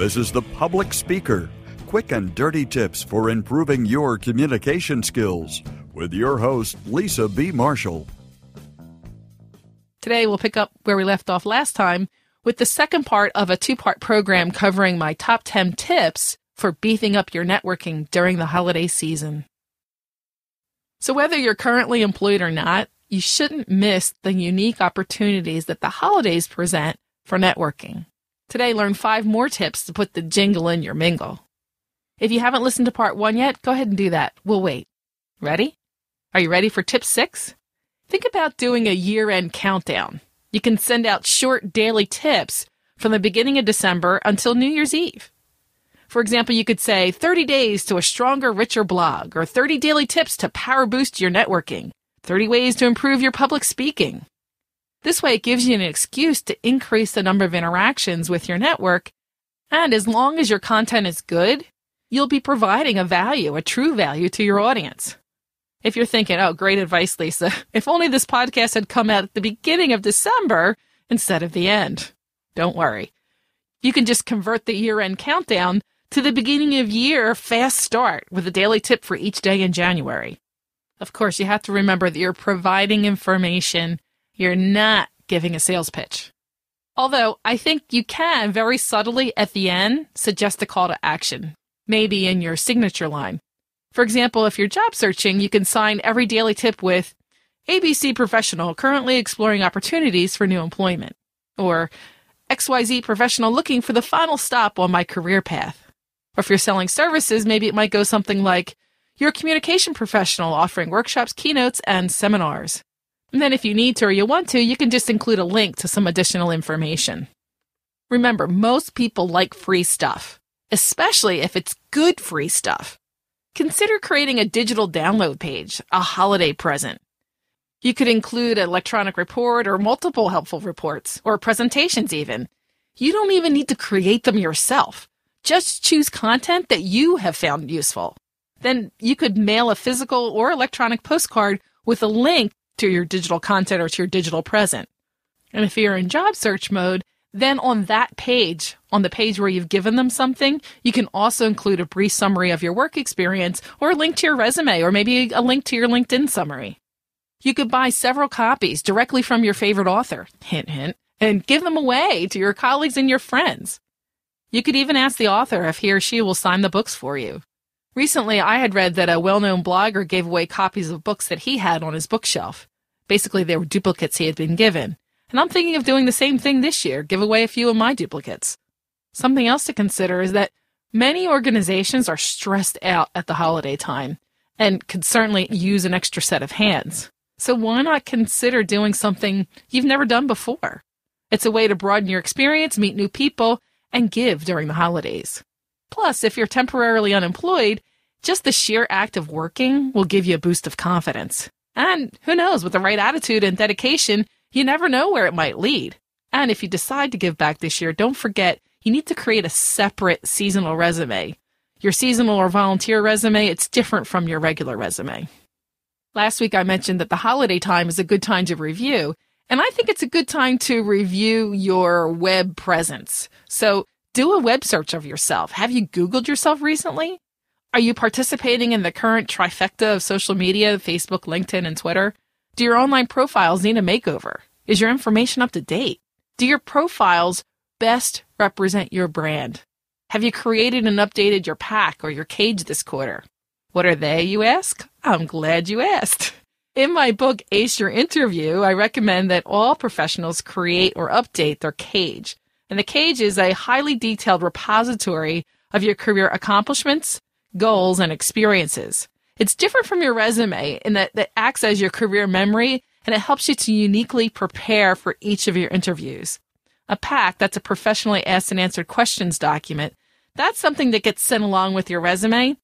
This is The Public Speaker quick and dirty tips for improving your communication skills with your host, Lisa B. Marshall. Today, we'll pick up where we left off last time with the second part of a two part program covering my top 10 tips for beefing up your networking during the holiday season. So, whether you're currently employed or not, you shouldn't miss the unique opportunities that the holidays present for networking. Today, learn five more tips to put the jingle in your mingle. If you haven't listened to part one yet, go ahead and do that. We'll wait. Ready? Are you ready for tip six? Think about doing a year end countdown. You can send out short daily tips from the beginning of December until New Year's Eve. For example, you could say 30 days to a stronger, richer blog, or 30 daily tips to power boost your networking, 30 ways to improve your public speaking, this way, it gives you an excuse to increase the number of interactions with your network. And as long as your content is good, you'll be providing a value, a true value to your audience. If you're thinking, oh, great advice, Lisa. If only this podcast had come out at the beginning of December instead of the end. Don't worry. You can just convert the year end countdown to the beginning of year fast start with a daily tip for each day in January. Of course, you have to remember that you're providing information you're not giving a sales pitch. Although I think you can very subtly at the end suggest a call to action, maybe in your signature line. For example, if you're job searching, you can sign every daily tip with ABC professional currently exploring opportunities for new employment, or XYZ professional looking for the final stop on my career path. Or if you're selling services, maybe it might go something like, you're a communication professional offering workshops, keynotes, and seminars. And then if you need to or you want to, you can just include a link to some additional information. Remember, most people like free stuff, especially if it's good free stuff. Consider creating a digital download page, a holiday present. You could include an electronic report or multiple helpful reports or presentations even. You don't even need to create them yourself. Just choose content that you have found useful. Then you could mail a physical or electronic postcard with a link to your digital content or to your digital present. And if you're in job search mode, then on that page, on the page where you've given them something, you can also include a brief summary of your work experience or a link to your resume or maybe a link to your LinkedIn summary. You could buy several copies directly from your favorite author, hint, hint, and give them away to your colleagues and your friends. You could even ask the author if he or she will sign the books for you. Recently, I had read that a well known blogger gave away copies of books that he had on his bookshelf. Basically, they were duplicates he had been given. And I'm thinking of doing the same thing this year, give away a few of my duplicates. Something else to consider is that many organizations are stressed out at the holiday time and could certainly use an extra set of hands. So why not consider doing something you've never done before? It's a way to broaden your experience, meet new people, and give during the holidays. Plus, if you're temporarily unemployed, just the sheer act of working will give you a boost of confidence. And who knows, with the right attitude and dedication, you never know where it might lead. And if you decide to give back this year, don't forget you need to create a separate seasonal resume. Your seasonal or volunteer resume, it's different from your regular resume. Last week I mentioned that the holiday time is a good time to review, and I think it's a good time to review your web presence. So do a web search of yourself. Have you Googled yourself recently? Are you participating in the current trifecta of social media, Facebook, LinkedIn, and Twitter? Do your online profiles need a makeover? Is your information up to date? Do your profiles best represent your brand? Have you created and updated your pack or your cage this quarter? What are they, you ask? I'm glad you asked. In my book, Ace Your Interview, I recommend that all professionals create or update their cage. And the cage is a highly detailed repository of your career accomplishments, goals, and experiences. It's different from your resume in that it acts as your career memory and it helps you to uniquely prepare for each of your interviews. A PAC, that's a professionally asked and answered questions document, that's something that gets sent along with your resume.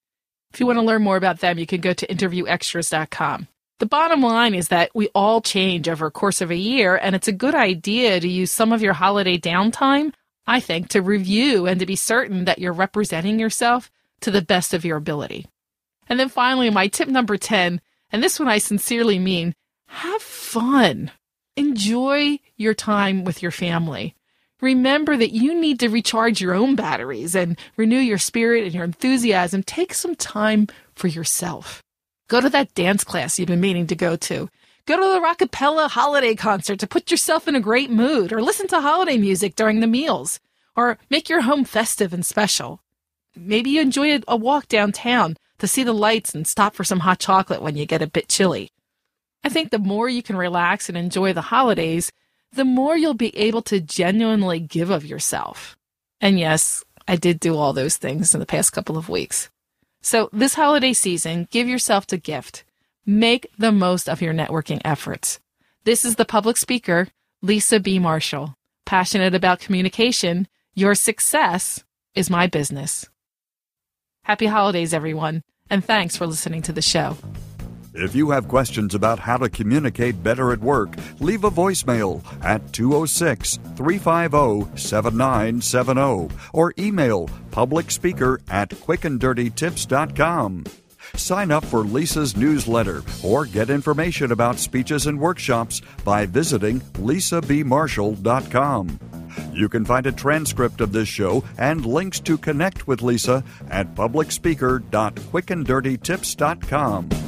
If you want to learn more about them, you can go to interviewextras.com. The bottom line is that we all change over a course of a year, and it's a good idea to use some of your holiday downtime, I think, to review and to be certain that you're representing yourself to the best of your ability. And then finally, my tip number 10, and this one I sincerely mean have fun. Enjoy your time with your family. Remember that you need to recharge your own batteries and renew your spirit and your enthusiasm. Take some time for yourself. Go to that dance class you've been meaning to go to. Go to the Rockapella holiday concert to put yourself in a great mood, or listen to holiday music during the meals, or make your home festive and special. Maybe you enjoy a walk downtown to see the lights and stop for some hot chocolate when you get a bit chilly. I think the more you can relax and enjoy the holidays, the more you'll be able to genuinely give of yourself. And yes, I did do all those things in the past couple of weeks. So this holiday season, give yourself a gift. Make the most of your networking efforts. This is the public speaker, Lisa B. Marshall. Passionate about communication, your success is my business. Happy holidays, everyone, and thanks for listening to the show. If you have questions about how to communicate better at work, leave a voicemail at 206 350 7970 or email publicspeaker at quickanddirtytips.com. Sign up for Lisa's newsletter or get information about speeches and workshops by visiting lisabmarshall.com. You can find a transcript of this show and links to connect with Lisa at publicspeaker.quickanddirtytips.com.